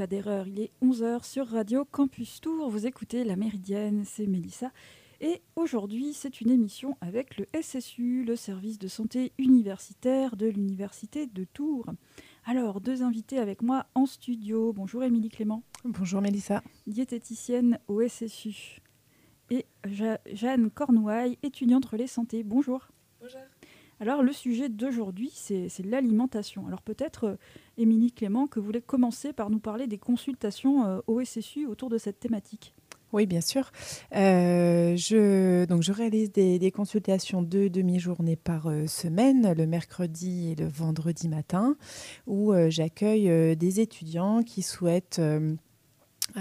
pas d'erreur, il est 11h sur Radio Campus Tour. Vous écoutez La Méridienne, c'est Mélissa. Et aujourd'hui, c'est une émission avec le SSU, le service de santé universitaire de l'Université de Tours. Alors, deux invités avec moi en studio. Bonjour Émilie Clément. Bonjour Mélissa. Diététicienne au SSU. Et Jeanne Cornouaille, étudiante relais santé. Bonjour. Alors, le sujet d'aujourd'hui, c'est l'alimentation. Alors, peut-être, euh, Émilie Clément, que vous voulez commencer par nous parler des consultations euh, au SSU autour de cette thématique. Oui, bien sûr. Euh, je, donc je réalise des, consultations de demi-journée par semaine, le mercredi et le vendredi matin, où j'accueille des étudiants qui souhaitent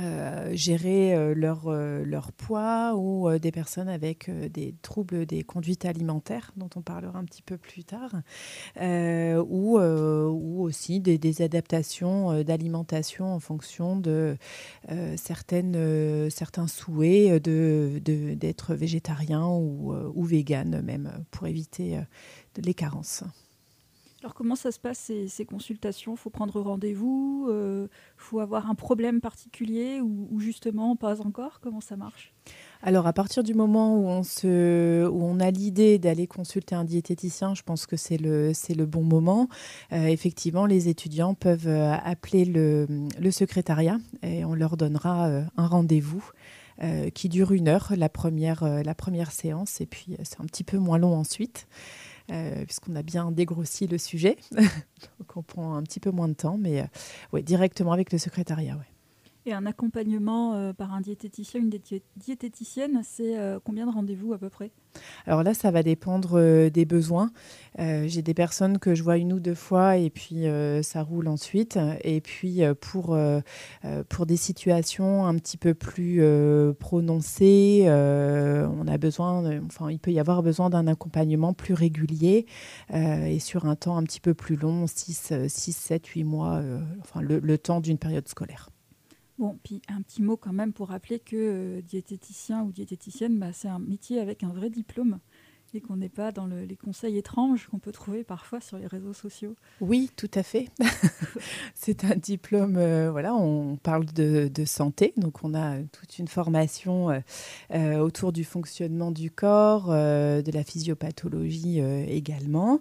euh, gérer euh, leur, euh, leur poids ou des personnes avec des troubles des conduites alimentaires, dont on parlera un petit peu plus tard, ou, aussi des, adaptations d'alimentation en fonction de certaines, certains souhaits d'être de, végétarien ou, ou vegan même, pour éviter les carences. Alors comment ça se passe ces, consultations? Il faut prendre rendez-vous euh, faut avoir un problème particulier ou, justement pas encore? Comment ça marche? Alors, à partir du moment où on, se, où on a l'idée d'aller consulter un diététicien, je pense que c'est le, le bon moment. Euh, effectivement, les étudiants peuvent euh, appeler le, le, secrétariat et on leur donnera un rendez-vous. qui dure une heure, la première, la première séance, et puis c'est un petit peu moins long ensuite. Euh, puisqu'on a bien dégrossi le sujet. Donc on prend un petit peu moins de temps, mais euh, directement avec le secrétariat. Ouais. Un accompagnement euh, par un diététicien, une diététicienne, c'est combien de rendez-vous à peu près? Alors là, ça va dépendre euh, des besoins. Euh, j'ai des personnes que je vois une ou deux fois et puis euh, ça roule ensuite. Et puis pour, pour des situations un petit peu plus prononcées, on a besoin, enfin, il peut y avoir besoin d'un accompagnement plus régulier et sur un temps un petit peu plus long, 6, 6 7, 8 mois, enfin le temps d'une période scolaire. Bon, puis un petit mot quand même pour rappeler que euh, diététicien ou diététicienne, bah, c'est un métier avec un vrai diplôme et qu'on n'est pas dans les conseils étranges qu'on peut trouver parfois sur les réseaux sociaux. Oui, tout à fait. c'est un diplôme, euh, voilà, on parle de, santé, donc on a toute une formation euh, euh, autour du fonctionnement du corps, de la physiopathologie également.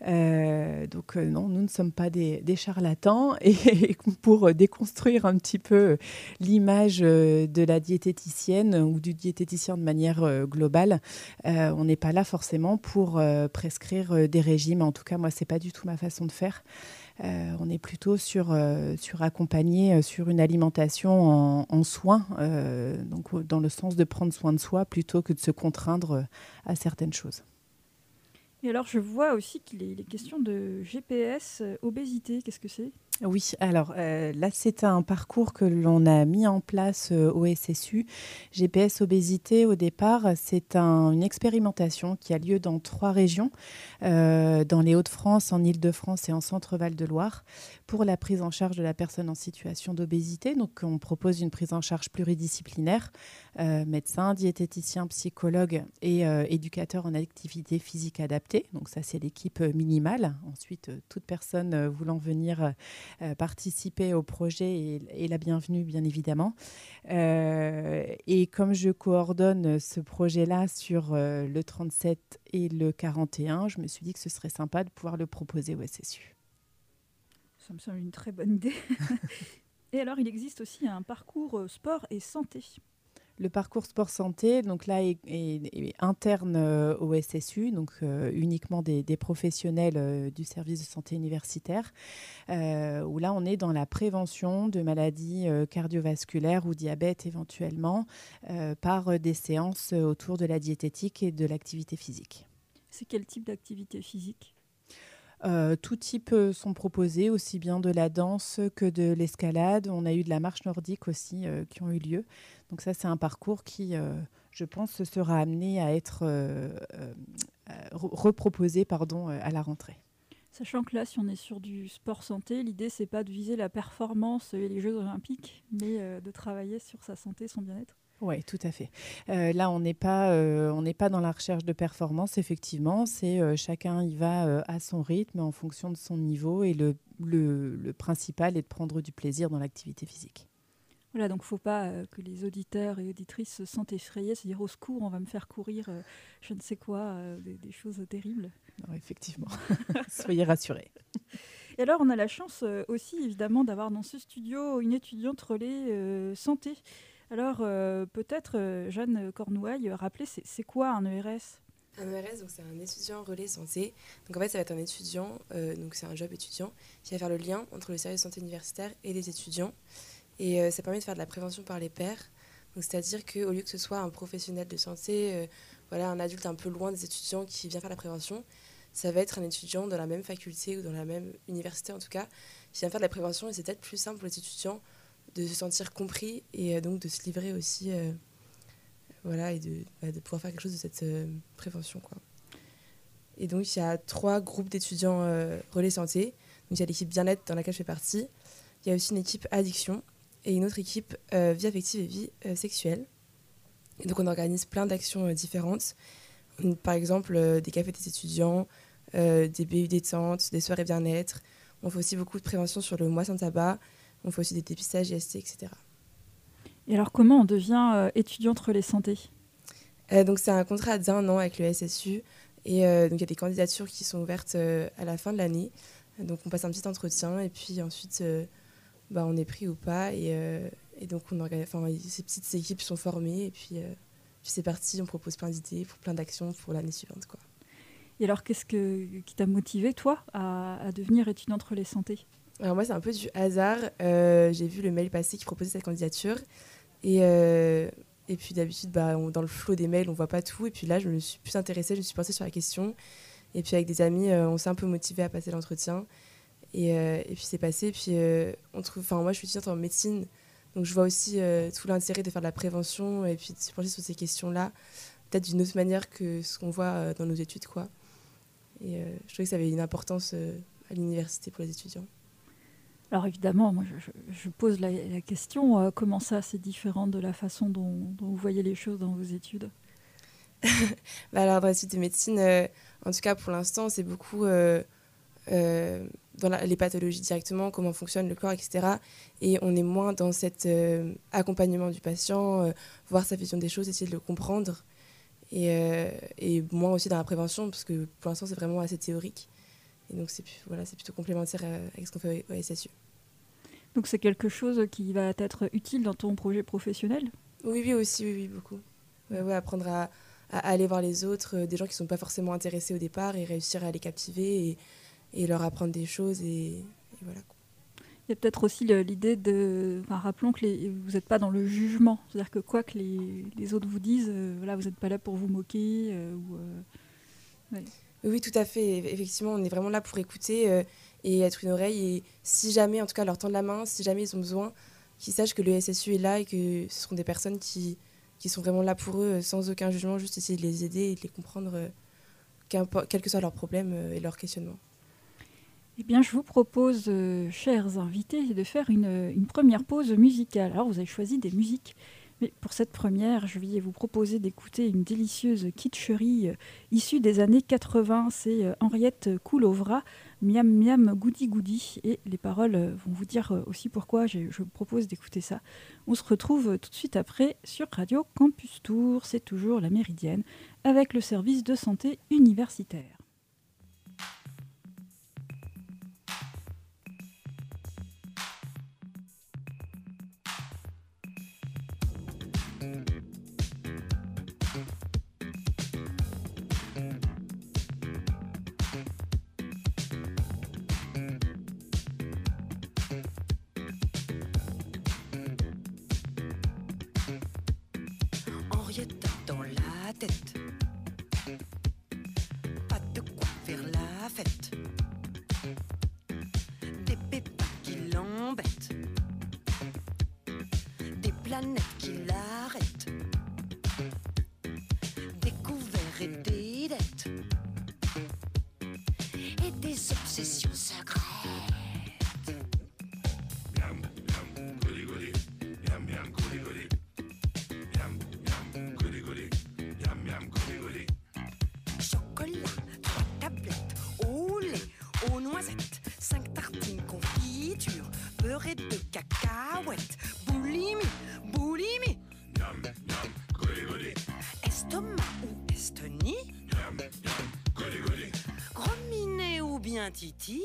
donc non, nous ne sommes pas des, charlatans et pour déconstruire un petit peu l'image de la diététicienne ou du diététicien de manière globale, on n'est pas là forcément pour euh, prescrire euh, des régimes. En tout cas, moi, c'est pas du tout ma façon de faire. Euh, on est plutôt sur, sur accompagner sur une alimentation en, soins, dans le sens de prendre soin de soi plutôt que de se contraindre à certaines choses. Et alors, je vois aussi qu'il est, question de GPS obésité. Qu'est-ce que c'est? Oui, alors euh, là, c'est un parcours que l'on a mis en place euh, au SSU. GPS obésité, au départ, c'est une expérimentation qui a lieu dans trois régions, euh, dans les Hauts-de-France, en Île-de-France et en Centre-Val de Loire, pour la prise en charge de la personne en situation d'obésité. Donc, on propose une prise en charge pluridisciplinaire, médecin, diététicien, psychologue et éducateur en activité physique adaptée. Donc, ça, c'est l'équipe minimale. Ensuite, toute personne voulant venir participer au projet et, la bienvenue, bien évidemment. Euh, et comme je coordonne ce projet-là sur euh, le 37 et le 41, je me suis dit que ce serait sympa de pouvoir le proposer au SSU. Ça me semble une très bonne idée. et alors, il existe aussi un parcours sport et santé. Le parcours sport santé, donc là, est, interne euh, au SSU, donc euh, uniquement des, professionnels euh, du service de santé universitaire, où là, on est dans la prévention de maladies cardiovasculaires ou diabète éventuellement par des séances autour de la diététique et de l'activité physique. C'est quel type d'activité physique? Euh, tout type euh, sont proposés, aussi bien de la danse que de l'escalade. On a eu de la marche nordique aussi euh, qui ont eu lieu. Donc ça, c'est un parcours qui, je pense, sera amené à être reproposé pardon, à la rentrée. Sachant que là, si on est sur du sport santé, l'idée, c'est pas de viser la performance et les Jeux olympiques, mais de travailler sur sa santé, son bien-être. Oui, tout à fait. là, on n'est pas, on n'est pas dans la recherche de performance, effectivement. C'est chacun y va à son rythme, en fonction de son niveau. Et le, le, le principal est de prendre du plaisir dans l'activité physique. Voilà, donc il ne faut pas euh, que les auditeurs et auditrices se sentent effrayés, se dire au secours, on va me faire courir euh, je ne sais quoi, euh, des, choses terribles. effectivement, soyez rassurés. Et alors, on a la chance aussi, évidemment, d'avoir dans ce studio une étudiante relais santé. Alors, peut-être, Jeanne Cornouaille, rappeler, c'est quoi un ERS un ERS, c'est un étudiant relais santé. Donc en fait, ça va être un étudiant, donc c'est un job étudiant, qui va faire le lien entre le service de santé universitaire et les étudiants. Et euh, ça permet de faire de la prévention par les pairs. C'est-à-dire qu'au lieu que ce soit un professionnel de santé, euh, voilà, un adulte un peu loin des étudiants qui vient faire la prévention, ça va être un étudiant dans la même faculté ou dans la même université en tout cas, qui vient faire de la prévention. Et c'est peut-être plus simple pour les étudiants de se sentir compris et euh, donc de se livrer aussi voilà, et de, bah, de, pouvoir faire quelque chose de cette prévention. Quoi. Et donc, il y a trois groupes d'étudiants relais santé. Donc, il y a l'équipe bien-être dans laquelle je fais partie. Il y a aussi une équipe addiction et une autre équipe euh, vie affective et vie euh, sexuelle. Et donc on organise plein d'actions euh, différentes. Par exemple, des cafés des étudiants, des BU détente, des soirées bien-être. On fait aussi beaucoup de prévention sur le mois sans tabac. On fait aussi des dépistages IST, etc. Et alors comment on devient étudiant entre les santé? Donc c'est un contrat d'un an avec le SSU. Et donc il y a des candidatures qui sont ouvertes à la fin de l'année. Donc on passe un petit entretien et puis ensuite bah, on est pris ou pas. Et, euh, donc, on organise, ces petites équipes sont formées. Et puis, euh, puis c'est parti, on propose plein d'idées pour plein d'actions pour l'année suivante. Quoi. Et alors, qu'est-ce que, qui t'a motivé, toi, à, devenir étudiante les santé? Alors, moi, c'est un peu du hasard. Euh, j'ai vu le mail passer qui proposait cette candidature. Et, et puis, d'habitude, bah, dans le flot des mails, on voit pas tout. Et puis là, je me suis plus intéressée, je me suis pensée sur la question. Et puis, avec des amis, on s'est un peu motivé à passer l'entretien. Et, euh, et puis c'est passé. Puis euh, on trouve, moi je suis étudiante en médecine, donc je vois aussi euh, tout l'intérêt de faire de la prévention et puis de se pencher sur ces questions-là, peut-être d'une autre manière que ce qu'on voit dans nos études, quoi. Et je trouvais que ça avait une importance à l'université pour les étudiants. Alors évidemment, moi je, pose la, question, comment ça c'est différent de la façon dont, vous voyez les choses dans vos études? Bah Alors dans l'étude de médecine, en tout cas pour l'instant, c'est beaucoup dans les pathologies directement, comment fonctionne le corps, etc. Et on est moins dans cet euh, accompagnement du patient, euh, voir sa vision des choses, essayer de le comprendre. Et, euh, et moins aussi dans la prévention, parce que pour l'instant, c'est vraiment assez théorique. Et donc, c'est voilà, plutôt complémentaire avec ce qu'on fait au, SSU. Donc, c'est quelque chose qui va être utile dans ton projet professionnel? Oui, oui, aussi, oui, oui beaucoup. Ouais, apprendre à, à, aller voir les autres, des gens qui ne sont pas forcément intéressés au départ, et réussir à les captiver. Et, et leur apprendre des choses. Et, voilà. Il y a peut-être aussi l'idée de. Enfin, rappelons que les, vous n'êtes pas dans le jugement. C'est-à-dire que quoi que les, les autres vous disent, euh, voilà, vous n'êtes pas là pour vous moquer. Euh, ou, euh, Oui, tout à fait. Effectivement, on est vraiment là pour écouter et être une oreille. Et si jamais, en tout cas, leur tendre la main, si jamais ils ont besoin, qu'ils sachent que le SSU est là et que ce seront des personnes qui, qui sont vraiment là pour eux sans aucun jugement, juste essayer de les aider et de les comprendre, quel que soit leur problème et leur questionnement. Eh bien, je vous propose, euh, chers invités, de faire une, première pause musicale. Alors, vous avez choisi des musiques, mais pour cette première, je vais vous proposer d'écouter une délicieuse kitscherie euh, issue des années 80. C'est euh, Henriette Koulovra, Miam Miam Goody Goody. Et les paroles vont vous dire aussi pourquoi je vous propose d'écouter ça. On se retrouve tout de suite après sur Radio Campus Tour. C'est toujours la Méridienne avec le service de santé universitaire. Bien titi.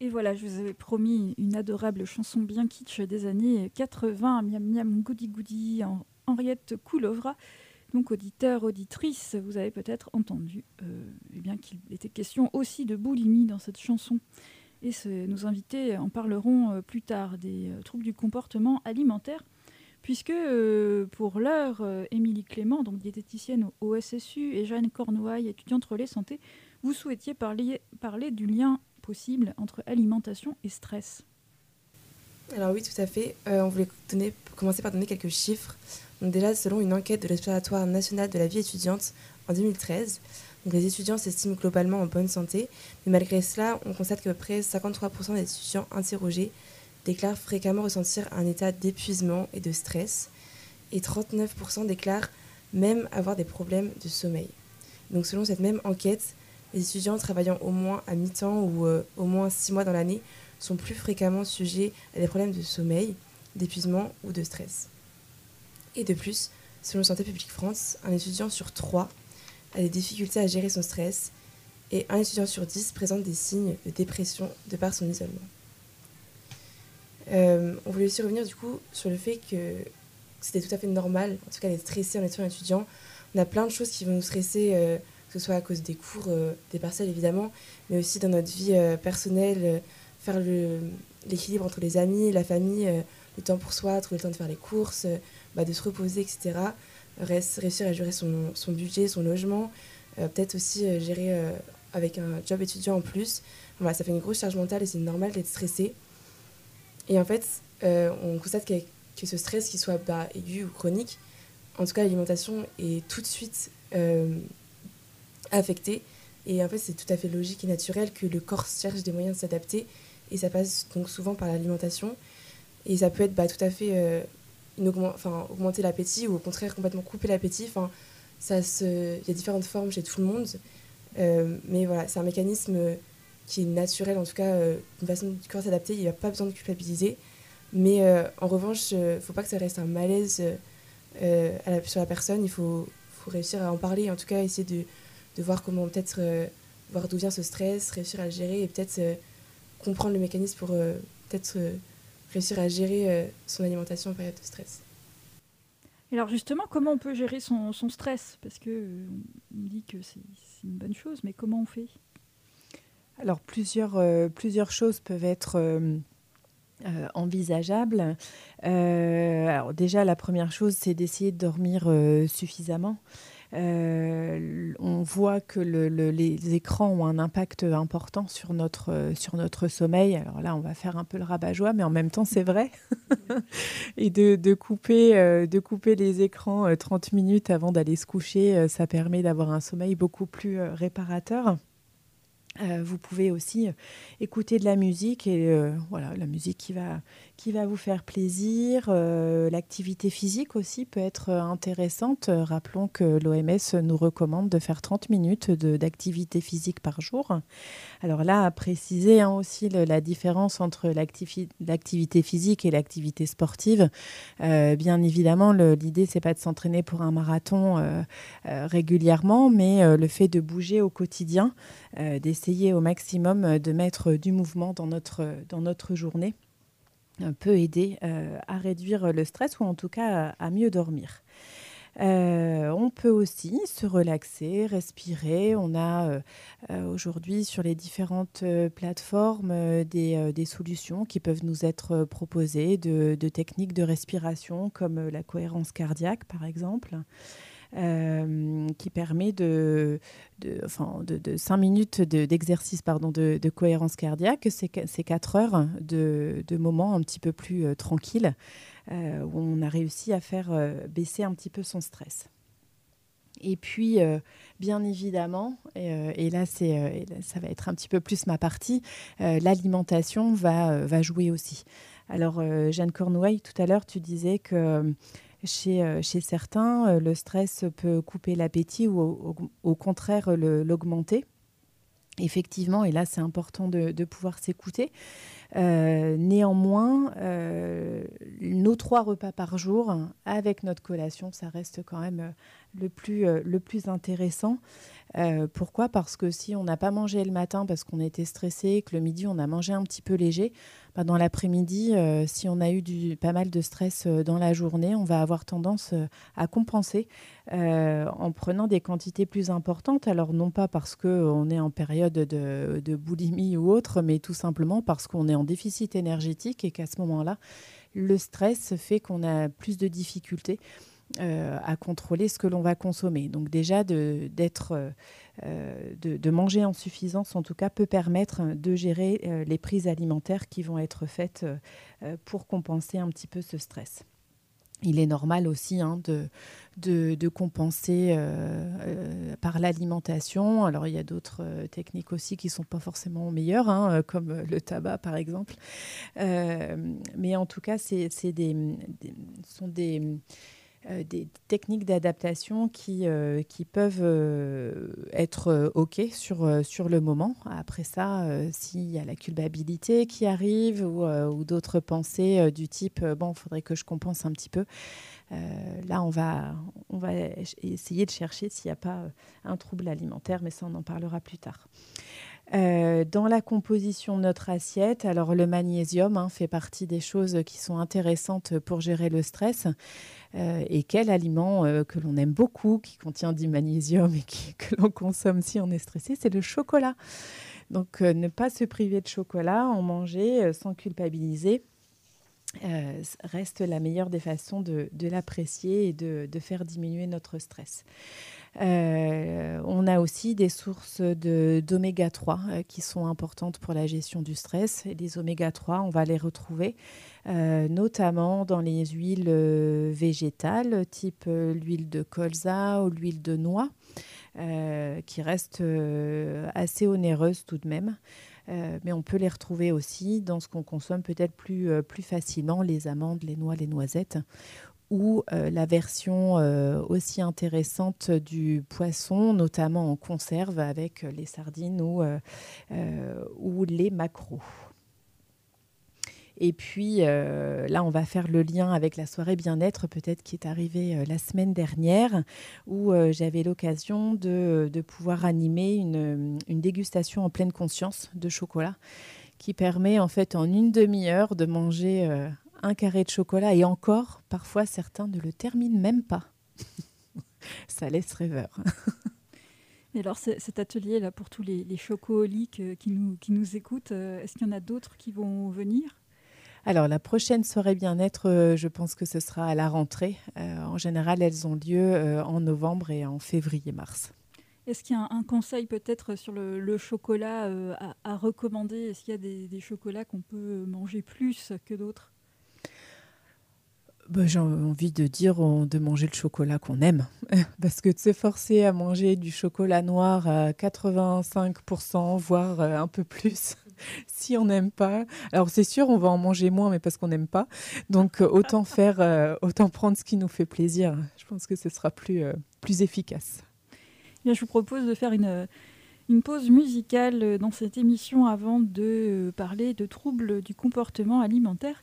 Et voilà, je vous avais promis une adorable chanson bien kitsch des années 80, Miam Miam Goody Goody, en Henriette Koulovra. Donc auditeur, auditrice, vous avez peut-être entendu euh, eh qu'il était question aussi de boulimie dans cette chanson. Et nos invités en parleront euh, plus tard des euh, troubles du comportement alimentaire, puisque pour l'heure, Émilie Clément, donc diététicienne au SSU, et Jeanne Cornouaille, étudiante relais santé, vous souhaitiez parler, du lien possible entre alimentation et stress Alors oui, tout à fait. Euh, on voulait commencer par donner quelques chiffres. Donc déjà, selon une enquête de l'Observatoire national de la vie étudiante en 2013, donc les étudiants s'estiment globalement en bonne santé, mais malgré cela, on constate qu'à peu près 53% des étudiants interrogés déclarent fréquemment ressentir un état d'épuisement et de stress, et 39% déclarent même avoir des problèmes de sommeil. Donc selon cette même enquête, les étudiants travaillant au moins à mi-temps ou euh, au moins six mois dans l'année sont plus fréquemment sujets à des problèmes de sommeil, d'épuisement ou de stress. Et de plus, selon Santé publique France, un étudiant sur trois a des difficultés à gérer son stress et un étudiant sur dix présente des signes de dépression de par son isolement. Euh, on voulait aussi revenir du coup sur le fait que c'était tout à fait normal, en tout cas d'être stressé en étant étudiant. On a plein de choses qui vont nous stresser. Euh, que ce soit à cause des cours, euh, des parcelles évidemment, mais aussi dans notre vie euh, personnelle, euh, faire l'équilibre entre les amis, la famille, le temps pour soi, trouver le temps de faire les courses, bah, de se reposer, etc. réussir à gérer son, budget, son logement, peut-être aussi gérer avec un job étudiant en plus. Voilà, ça fait une grosse charge mentale et c'est normal d'être stressé. Et en fait, on constate que, que, ce stress, qu'il soit bah, aigu ou chronique, en tout cas l'alimentation est tout de suite affecté. Et en fait, c'est tout à fait logique et naturel que le corps cherche des moyens de s'adapter. Et ça passe donc souvent par l'alimentation. Et ça peut être bah, tout à fait euh, une enfin, augmenter l'appétit ou au contraire complètement couper l'appétit. Enfin, ça se... Il y a différentes formes chez tout le monde. Euh, mais voilà, c'est un mécanisme qui est naturel, en tout cas, euh, une façon du corps s'adapter. Il n'y a pas besoin de culpabiliser. Mais en revanche, il ne faut pas que ça reste un malaise sur la personne. Il faut, faut réussir à en parler, en tout cas, essayer de de voir comment peut-être euh, voir d'où vient ce stress, réussir à le gérer et peut-être euh, comprendre le mécanisme pour euh, peut-être réussir à gérer son alimentation en période de stress. Alors justement, comment on peut gérer son, son stress? Parce que on dit que c'est une bonne chose, mais comment on fait? Alors plusieurs, plusieurs choses peuvent être envisageables. alors déjà, la première chose, c'est d'essayer de dormir suffisamment. On voit que les écrans ont un impact important sur notre, sur notre sommeil. Alors là, on va faire un peu le rabat-joie, mais en même temps, c'est vrai. Et de, couper, de couper les écrans 30 minutes avant d'aller se coucher, ça permet d'avoir un sommeil beaucoup plus réparateur. Euh, vous pouvez aussi euh, écouter de la musique et euh, voilà la musique qui va qui va vous faire plaisir. L'activité physique aussi peut être intéressante. Rappelons que l'OMS nous recommande de faire 30 minutes d'activité physique par jour. Alors là, à préciser hein, aussi la différence entre l'activité physique et l'activité sportive. bien évidemment, l'idée c'est pas de s'entraîner pour un marathon régulièrement, mais le fait de bouger au quotidien, d'essayer au maximum euh, de mettre du mouvement dans notre, dans notre journée euh, peut aider euh, à réduire le stress ou en tout cas à, mieux dormir. on peut aussi se relaxer, respirer. On a aujourd'hui sur les différentes plateformes des, des, solutions qui peuvent nous être proposées de, de, techniques de respiration comme la cohérence cardiaque par exemple. Euh, qui permet de, de, enfin, de, de 5 minutes d'exercice pardon, de, cohérence cardiaque. C'est 4 heures de, moments un petit peu plus euh, tranquilles euh, où on a réussi à faire baisser un petit peu son stress. Et puis, bien évidemment, et, là, c'est, ça va être un petit peu plus ma partie, l'alimentation va, va jouer aussi. Alors, Jeanne Cornouaille, tout à l'heure, tu disais que chez, euh, chez certains, euh, le stress peut couper l'appétit ou au, contraire l'augmenter. Effectivement, et là c'est important de, pouvoir s'écouter. Euh, néanmoins, nos trois repas par jour avec notre collation, ça reste quand même le plus, le plus intéressant. pourquoi? Parce que si on n'a pas mangé le matin parce qu'on était stressé, que le midi on a mangé un petit peu léger, dans l'après-midi, euh, si on a eu du, pas mal de stress euh, dans la journée, on va avoir tendance euh, à compenser en prenant des quantités plus importantes. Alors non pas parce qu'on est en période de, de, boulimie ou autre, mais tout simplement parce qu'on est en déficit énergétique et qu'à ce moment-là, le stress fait qu'on a plus de difficultés à contrôler ce que l'on va consommer. Donc déjà d'être euh, de, manger en suffisance, en tout cas, peut permettre de gérer euh, les prises alimentaires qui vont être faites euh, pour compenser un petit peu ce stress. Il est normal aussi hein, de, de, compenser par l'alimentation. Alors il y a d'autres techniques aussi qui ne sont pas forcément meilleures, hein, comme le tabac par exemple. mais en tout cas, c'est des, sont des euh, des techniques d'adaptation qui, euh, qui peuvent euh, être OK sur, sur le moment. Après ça, s'il y a la culpabilité qui arrive ou, ou d'autres pensées du type bon, il faudrait que je compense un petit peu. là, on va, on va essayer de chercher s'il n'y a pas un trouble alimentaire, mais ça, on en parlera plus tard. Euh, dans la composition de notre assiette, alors le magnésium hein, fait partie des choses qui sont intéressantes pour gérer le stress. Euh, et quel aliment euh, que l'on aime beaucoup, qui contient du magnésium et que l'on consomme si on est stressé, c'est le chocolat. Donc ne pas se priver de chocolat, en manger sans culpabiliser. Reste la meilleure des façons de, l'apprécier et de, faire diminuer notre stress. Euh, on a aussi des sources d'oméga 3 euh, qui sont importantes pour la gestion du stress. Et les oméga 3, on va les retrouver euh, notamment dans les huiles végétales, type l'huile de colza ou l'huile de noix, qui restent assez onéreuses tout de même. Mais on peut les retrouver aussi dans ce qu'on consomme peut-être plus, plus facilement, les amandes, les noix, les noisettes, ou euh, la version euh, aussi intéressante du poisson, notamment en conserve avec les sardines ou, euh, ou les maquereaux. Et puis là, on va faire le lien avec la soirée bien-être, peut-être qui est arrivée la semaine dernière, où j'avais l'occasion de, pouvoir animer une, dégustation en pleine conscience de chocolat, qui permet en fait en une demi-heure de manger un carré de chocolat et encore, parfois certains ne le terminent même pas. Ça laisse rêveur. et alors cet atelier-là, pour tous les, les euh, qui nous, qui nous écoutent, euh, est-ce qu'il y en a d'autres qui vont venir? Alors, la prochaine soirée bien-être, euh, je pense que ce sera à la rentrée. Euh, en général, elles ont lieu euh, en novembre et en février-mars. Est-ce qu'il y a un, conseil peut-être sur le, le chocolat euh, à, à recommander? Est-ce qu'il y a des, des chocolats qu'on peut manger plus que d'autres? Bah, J'ai envie de dire on- de manger le chocolat qu'on aime. Parce que de se forcer à manger du chocolat noir à 85%, voire un peu plus, si on n'aime pas. Alors c'est sûr, on va en manger moins, mais parce qu'on n'aime pas. Donc euh, autant faire, euh, autant prendre ce qui nous fait plaisir. Je pense que ce sera plus, euh, plus efficace. Bien, je vous propose de faire une, une pause musicale dans cette émission avant de parler de troubles du comportement alimentaire.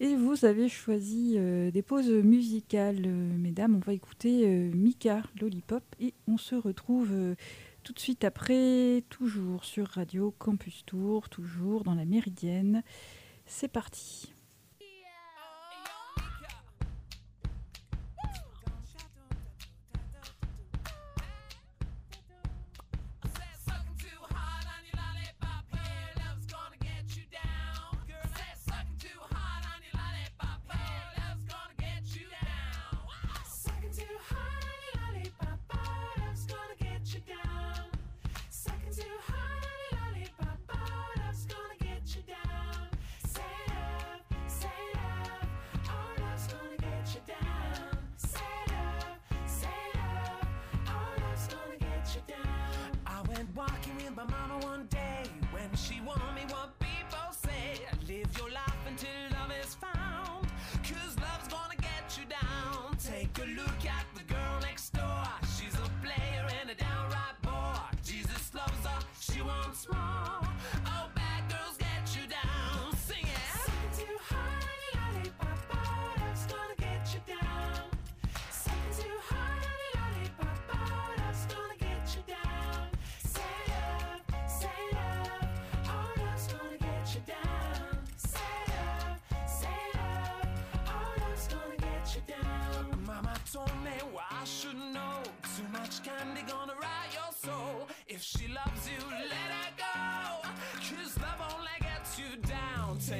Et vous avez choisi euh, des pauses musicales, mesdames. On va écouter Mika Lollipop et on se retrouve tout de suite après, toujours sur Radio Campus Tour, toujours dans la Méridienne. C'est parti.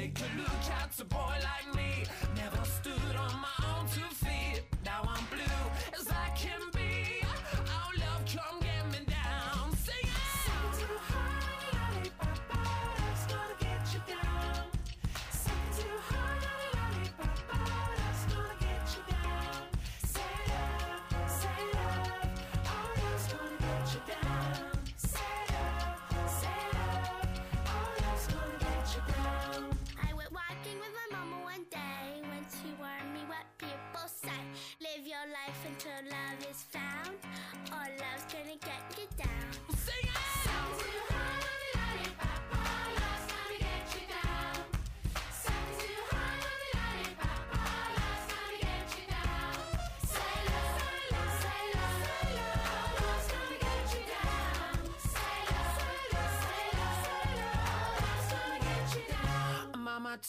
They clear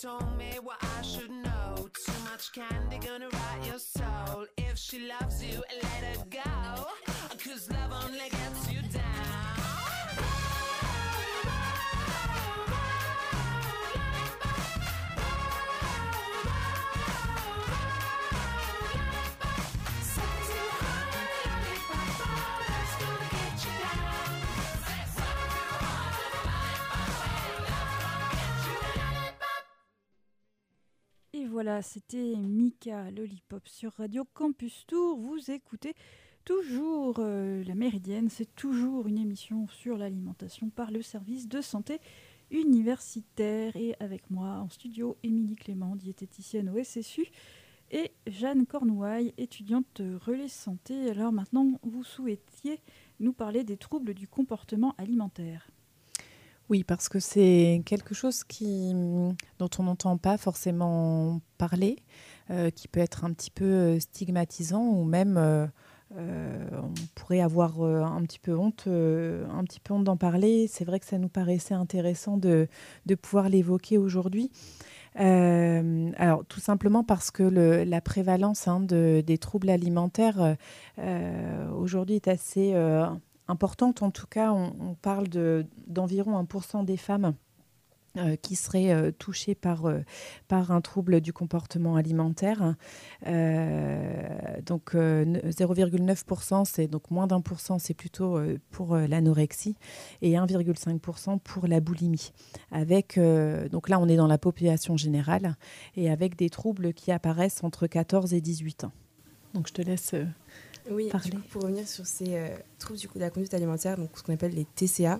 told me what I should know. Too much candy gonna rot your soul. If she loves you, let her go. Cause love only gets you down. C'était Mika Lollipop sur Radio Campus Tour. Vous écoutez toujours euh, la Méridienne. C'est toujours une émission sur l'alimentation par le service de santé universitaire. Et avec moi en studio, Émilie Clément, diététicienne au SSU, et Jeanne Cornouaille, étudiante relais santé. Alors maintenant, vous souhaitiez nous parler des troubles du comportement alimentaire. Oui, parce que c'est quelque chose dont on n'entend pas forcément parler, euh, qui peut être un petit peu euh, stigmatisant ou même euh, on pourrait avoir un petit peu honte, un petit peu honte d'en parler. C'est vrai que ça nous paraissait intéressant de, de pouvoir l'évoquer aujourd'hui. Alors tout simplement parce que la prévalence hein, de- des troubles alimentaires aujourd'hui est assez euh, importante. En tout cas, on, parle de- d'environ 1% des femmes euh, qui seraient euh, touchés par, euh, par un trouble du comportement alimentaire. Euh, donc euh, ne- 0,9%, c'est donc moins d'un pour cent, c'est plutôt pour l'anorexie et 1,5% pour la boulimie. Avec, donc là, on est dans la population générale et avec des troubles qui apparaissent entre 14 et 18 ans. Donc je te laisse. Oui, parler. du coup, pour revenir sur ces euh, troubles du coup, de la conduite alimentaire, donc ce qu'on appelle les TCA.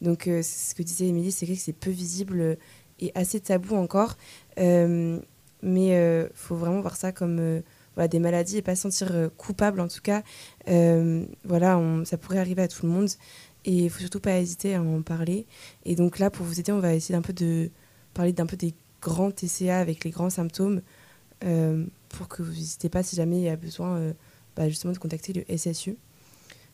Donc, euh, ce que disait Émilie, c'est vrai que c'est peu visible euh, et assez tabou encore. Euh, mais il faut vraiment voir ça comme voilà, des maladies et pas se sentir coupable en tout cas. Voilà, on- ça pourrait arriver à tout le monde et il faut surtout pas hésiter à en parler. Et donc là, pour vous aider, on va essayer d'un peu de parler d'un peu des grands TCA avec les grands symptômes euh, pour que vous n'hésitez pas si jamais il y a besoin euh, bah, justement de contacter le SSU.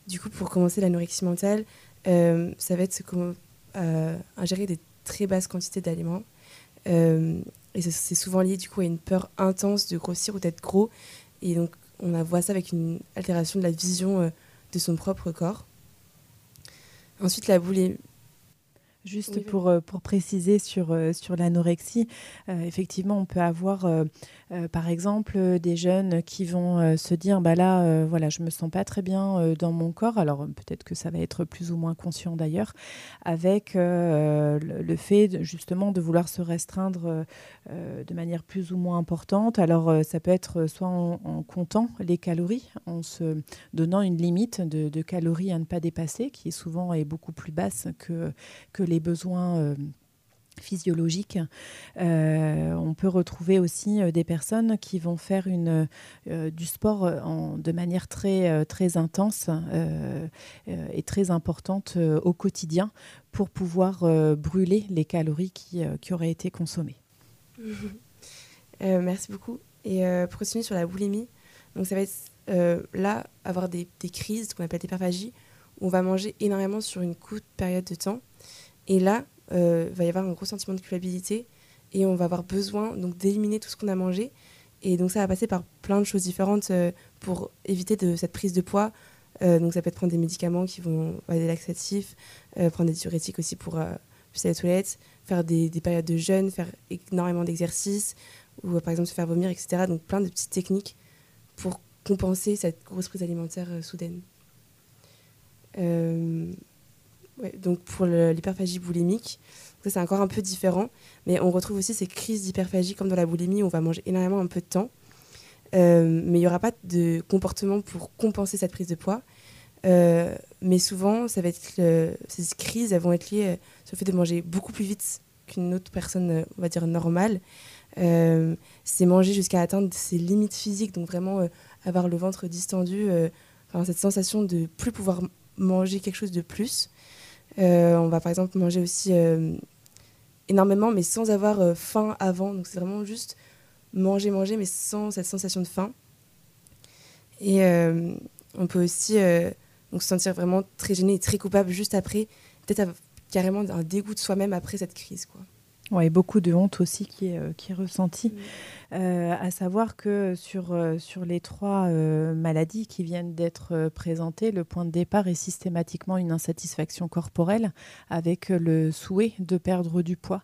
Du coup, pour commencer l'anorexie mentale, euh, ça va être comment euh, ingérer des très basses quantités d'aliments. Euh, et c'est souvent lié du coup à une peur intense de grossir ou d'être gros. Et donc, on voit ça avec une altération de la vision de son propre corps. Ensuite, la boulimie. Juste Oui, pour, euh, pour préciser sur, euh, sur l'anorexie, euh, effectivement, on peut avoir, euh, euh, par exemple, des jeunes qui vont se dire, bah là, voilà, je me sens pas très bien dans mon corps. Alors peut-être que ça va être plus ou moins conscient d'ailleurs, avec le, fait de- justement de vouloir se restreindre de manière plus ou moins importante. Alors ça peut être soit en, en comptant les calories, en se donnant une limite de, de calories à ne pas dépasser, qui souvent est beaucoup plus basse que que les besoins euh, physiologiques. Euh, on peut retrouver aussi euh, des personnes qui vont faire du sport de manière très, très intense et très importante au quotidien pour pouvoir brûler les calories qui, auraient été consommées. Euh, merci beaucoup. Et pour continuer sur la boulimie, donc ça va être là avoir des, des crises qu'on appelle l'hyperphagie, où on va manger énormément sur une courte période de temps. Et là, euh, va y avoir un gros sentiment de culpabilité et on va avoir besoin donc d'éliminer tout ce qu'on a mangé. Et donc ça va passer par plein de choses différentes euh, pour éviter de, cette prise de poids. Euh, donc ça peut être prendre des médicaments qui vont des laxatifs, prendre des diurétiques aussi pour aller aux toilettes, faire des, des périodes de jeûne, faire énormément d'exercices ou par exemple se faire vomir, etc. Donc plein de petites techniques pour compenser cette grosse prise alimentaire soudaine. Donc pour l'hyperphagie boulimique, c'est encore un peu différent, mais on retrouve aussi ces crises d'hyperphagie comme dans la boulimie où on va manger énormément en peu de temps, Euh, mais il n'y aura pas de comportement pour compenser cette prise de poids. Euh, mais souvent, ça va être le- ces crises vont être liées euh, le fait de manger beaucoup plus vite qu'une autre personne, euh, on va dire normale. Euh, c'est manger jusqu'à atteindre ses limites physiques, donc vraiment euh, avoir le ventre distendu, euh, enfin, cette sensation de plus pouvoir manger quelque chose de plus. Euh, on va par exemple manger aussi euh, énormément, mais sans avoir euh, faim avant. Donc c'est vraiment juste manger, manger, mais sans cette sensation de faim. Et on peut aussi se sentir vraiment très gêné et très coupable juste après, peut-être carrément un dégoût de soi-même après cette crise. Quoi. Ouais, beaucoup de honte aussi qui est, euh, qui est ressentie. Euh, à savoir que sur, euh, sur les trois euh, maladies qui viennent d'être présentées, le point de départ est systématiquement une insatisfaction corporelle avec le souhait de perdre du poids.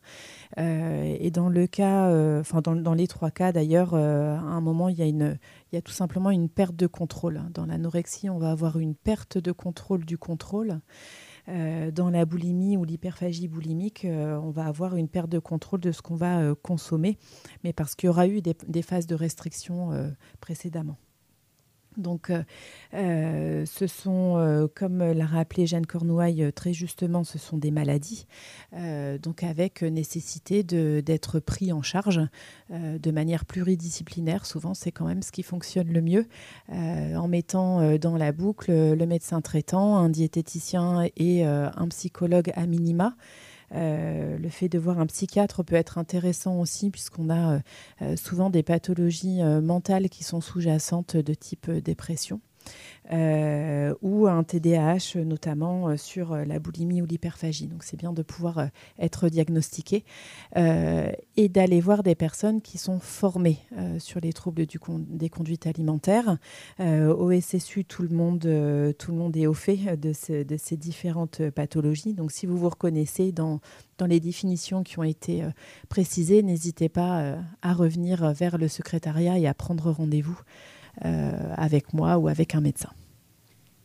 Euh, et dans le cas, enfin dans, dans les trois cas d'ailleurs, à un moment il y, a une, il y a tout simplement une perte de contrôle. Dans l'anorexie, on va avoir une perte de contrôle du contrôle. Euh, dans la boulimie ou l'hyperphagie boulimique, euh, on va avoir une perte de contrôle de ce qu'on va euh, consommer, mais parce qu'il y aura eu des, phases de restriction précédemment. Donc, euh, euh, ce sont, euh, comme l'a rappelé Jeanne Cornouaille très justement, ce sont des maladies, donc avec nécessité d'être pris en charge de manière pluridisciplinaire. Souvent, c'est quand même ce qui fonctionne le mieux, en mettant dans la boucle le médecin traitant, un diététicien et un psychologue à minima. Euh, le fait de voir un psychiatre peut être intéressant aussi puisqu'on a euh, euh, souvent des pathologies mentales qui sont sous-jacentes de type dépression. Euh, ou un TDAH, notamment euh, sur euh, la boulimie ou l'hyperphagie. Donc c'est bien de pouvoir être diagnostiqué et d'aller voir des personnes qui sont formées sur les troubles des conduites alimentaires. Au SSU, tout le, monde, tout le monde est au fait de, de ces différentes pathologies. Donc si vous vous reconnaissez dans, dans les définitions qui ont été précisées, n'hésitez pas à revenir vers le secrétariat et à prendre rendez-vous avec moi ou avec un médecin.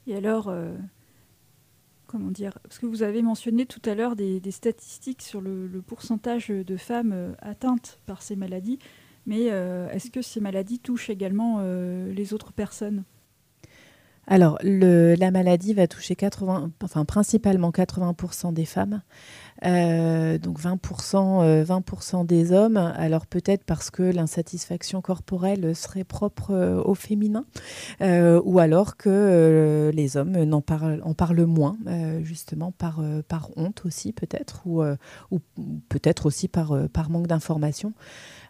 Et alors, euh, comment dire Parce que vous avez mentionné tout à l'heure des, statistiques sur le, pourcentage de femmes euh, atteintes par ces maladies, mais euh, est-ce que ces maladies touchent également euh, les autres personnes? Alors, la maladie va toucher 80, enfin, principalement 80% des femmes, euh, donc 20%, euh, 20 des hommes. Alors, peut-être parce que l'insatisfaction corporelle serait propre euh, au féminin, ou alors que les hommes n'en parlent, en parlent moins, justement par, par honte aussi, peut-être, ou, peut-être aussi par, par manque d'information.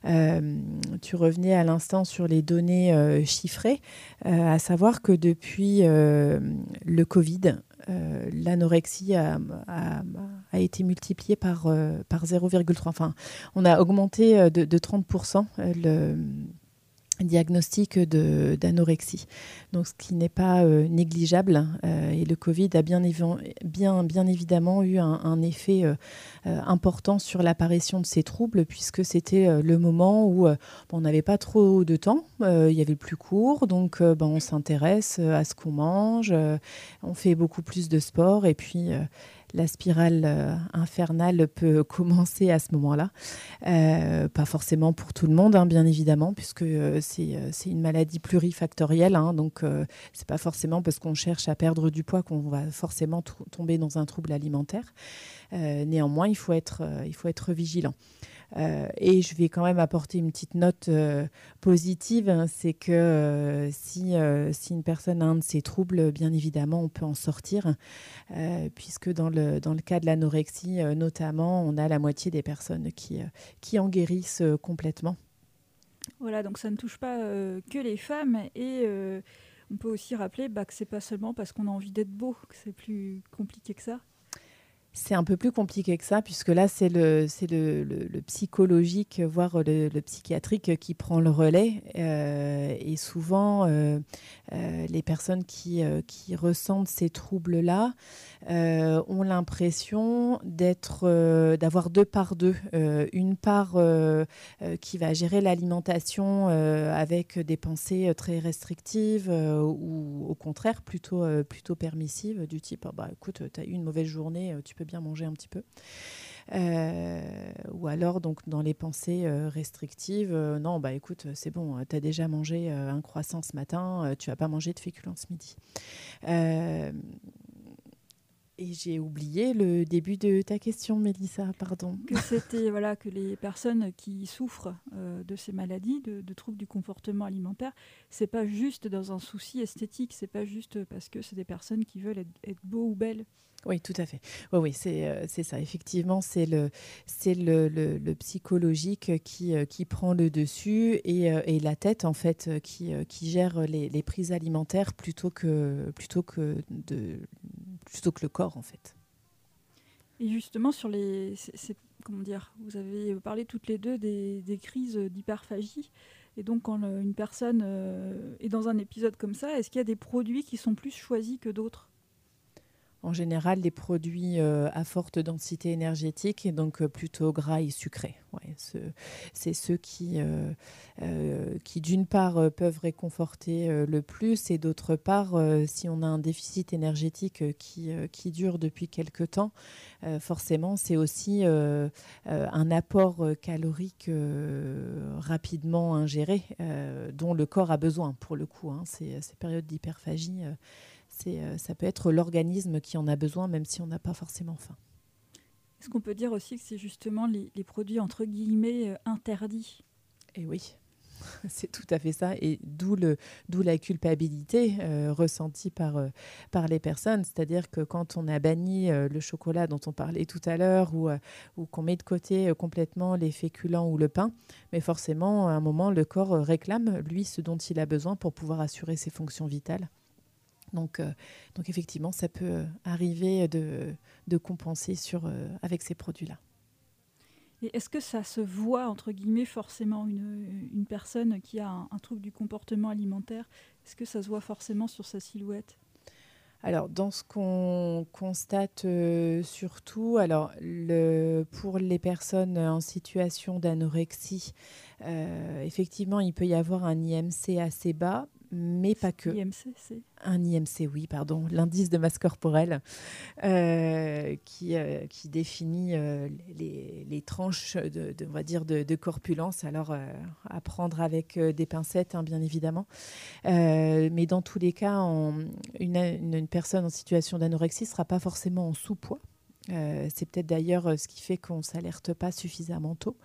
Euh, tu revenais à l'instant sur les données euh, chiffrées, euh, à savoir que depuis le Covid, l'anorexie a, été multipliée par, par 0,3. Enfin, on a augmenté de, de 30% euh, le diagnostic d'anorexie. Donc, ce qui n'est pas euh, négligeable. euh, et le Covid a bien, évi- bien, bien évidemment eu un, effet euh, important sur l'apparition de ces troubles, puisque c'était le moment où on n'avait pas trop de temps, il y avait le plus court, donc ben, on s'intéresse à ce qu'on mange, on fait beaucoup plus de sport, et puis la spirale euh, infernale peut commencer à ce moment-là. Euh, pas forcément pour tout le monde, hein, bien évidemment, puisque euh, c'est une maladie plurifactorielle. hein, donc, c'est pas forcément parce qu'on cherche à perdre du poids qu'on va forcément tomber dans un trouble alimentaire. Néanmoins, il faut être vigilant. Euh, et je vais quand même apporter une petite note euh, positive, hein, c'est que euh, si, si une personne a un de ces troubles, bien évidemment, on peut en sortir, puisque dans le, dans le cas de l'anorexie, notamment, on a la moitié des personnes qui, qui en guérissent complètement. Voilà, donc ça ne touche pas que les femmes et on peut aussi rappeler bah, que c'est pas seulement parce qu'on a envie d'être beau, que c'est plus compliqué que ça. C'est un peu plus compliqué que ça, puisque là, c'est le, le, le- psychologique, voire le, psychiatrique qui prend le relais. Euh, et souvent, euh, euh, les personnes qui, qui ressentent ces troubles-là ont l'impression d'être, d'avoir deux parts d'eux. Une part qui va gérer l'alimentation avec des pensées très restrictives ou au contraire plutôt, plutôt permissives, du type Ah bah, écoute, tu as eu une mauvaise journée, tu peux bien manger un petit peu. Euh, ou alors, donc, dans les pensées euh, restrictives, euh, non, bah écoute, c'est bon, tu as déjà mangé un croissant ce matin, tu vas pas manger de féculents ce midi. Et j'ai oublié le début de ta question, Mélissa, pardon. Que c'était voilà que les personnes qui souffrent de ces maladies, de, de troubles du comportement alimentaire, c'est pas juste dans un souci esthétique, c'est pas juste parce que c'est des personnes qui veulent être, être beaux ou belles. Oui, tout à fait. Oui, euh, c'est ça. Effectivement, c'est le, psychologique qui, euh, qui prend le dessus et, euh, la tête, en fait, qui, gère les, prises alimentaires plutôt que, plutôt, que le corps, en fait. Et justement sur les, comment dire, vous avez parlé toutes les deux des, crises d'hyperphagie. Et donc quand une personne est dans un épisode comme ça, est-ce qu'il y a des produits qui sont plus choisis que d'autres? En général, des produits euh, à forte densité énergétique et donc euh, plutôt gras et sucrés. Ce- c'est ceux qui, euh, qui d'une part, peuvent réconforter le plus et d'autre part, si on a un déficit énergétique qui, dure depuis quelque temps, forcément, c'est aussi un apport calorique rapidement ingéré dont le corps a besoin pour le coup. hein. Ces périodes d'hyperphagie. Euh, c'est, ça peut être l'organisme qui en a besoin, même si on n'a pas forcément faim. Est-ce qu'on peut dire aussi que c'est justement les, les produits entre guillemets euh, interdits? Et oui, c'est tout à fait ça. Et d'où, le, d'où la culpabilité euh, ressentie par, euh, par les personnes. C'est-à-dire que quand on a banni euh, le chocolat dont on parlait tout à l'heure, ou, ou qu'on met de côté complètement les féculents ou le pain, mais forcément, à un moment, le corps réclame, lui, ce dont il a besoin pour pouvoir assurer ses fonctions vitales. Donc, euh, donc effectivement, ça peut euh, arriver de, de compenser sur, euh, avec ces produits-là. Et est-ce que ça se voit, entre guillemets, forcément, une, une personne qui a un, un trouble du comportement alimentaire? Est-ce que ça se voit forcément sur sa silhouette? Alors, dans ce qu'on constate euh, surtout, alors le, pour les personnes en situation d'anorexie, euh, effectivement, il peut y avoir un IMC assez bas, mais pas que. IMC, Un IMC, oui, pardon, l'indice de masse corporelle, euh, qui, euh, qui définit euh, les, les tranches de, de- on va dire, de, de corpulence. Alors, à prendre avec des pincettes, hein, bien évidemment. Mais dans tous les cas, on- une, une- une personne en situation d'anorexie ne sera pas forcément en sous-poids. Euh, c'est peut-être d'ailleurs euh, ce qui fait qu'on ne s'alerte pas suffisamment tôt.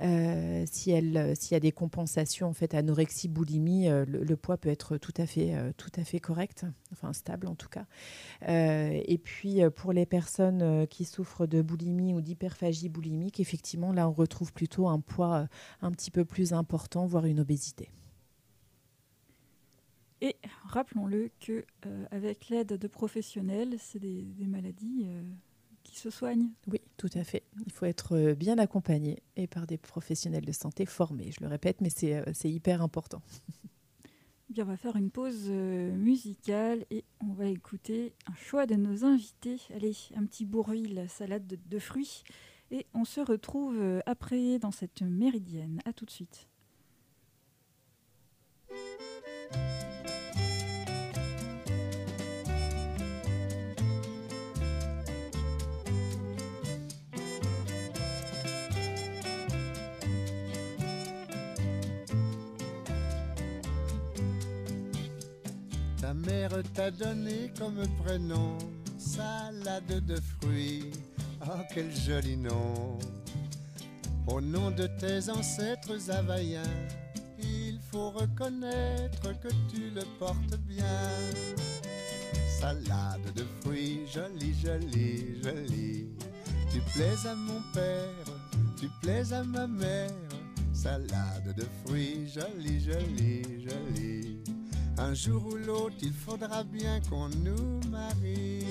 Euh, s'il y a des compensations en fait anorexie, boulimie, le, poids peut être tout à fait, tout à fait correct, enfin stable en tout cas. Et puis pour les personnes qui souffrent de boulimie ou d'hyperphagie boulimique, effectivement là on retrouve plutôt un poids un petit peu plus important, voire une obésité. Et rappelons-le que avec l'aide de professionnels, c'est des, maladies qui se soignent. Oui, tout à fait. Il faut être euh, bien accompagné et par des professionnels de santé formés. Je le répète, mais c'est euh, hyper important. Bien, on va faire une pause euh, musicale et on va écouter un choix de nos invités. Allez, un petit bourvil, salade de, de fruits. Et on se retrouve après dans cette méridienne. À tout de suite. Mère t'a donné comme prénom salade de fruits. Oh, quel joli nom! Au nom de tes ancêtres havaïens, il faut reconnaître que tu le portes bien. Salade de fruits, jolie, jolie, jolie. Tu plais à mon père, tu plais à ma mère. Salade de fruits, jolie, jolie, jolie. Un jour ou l'autre, il faudra bien qu'on nous marie.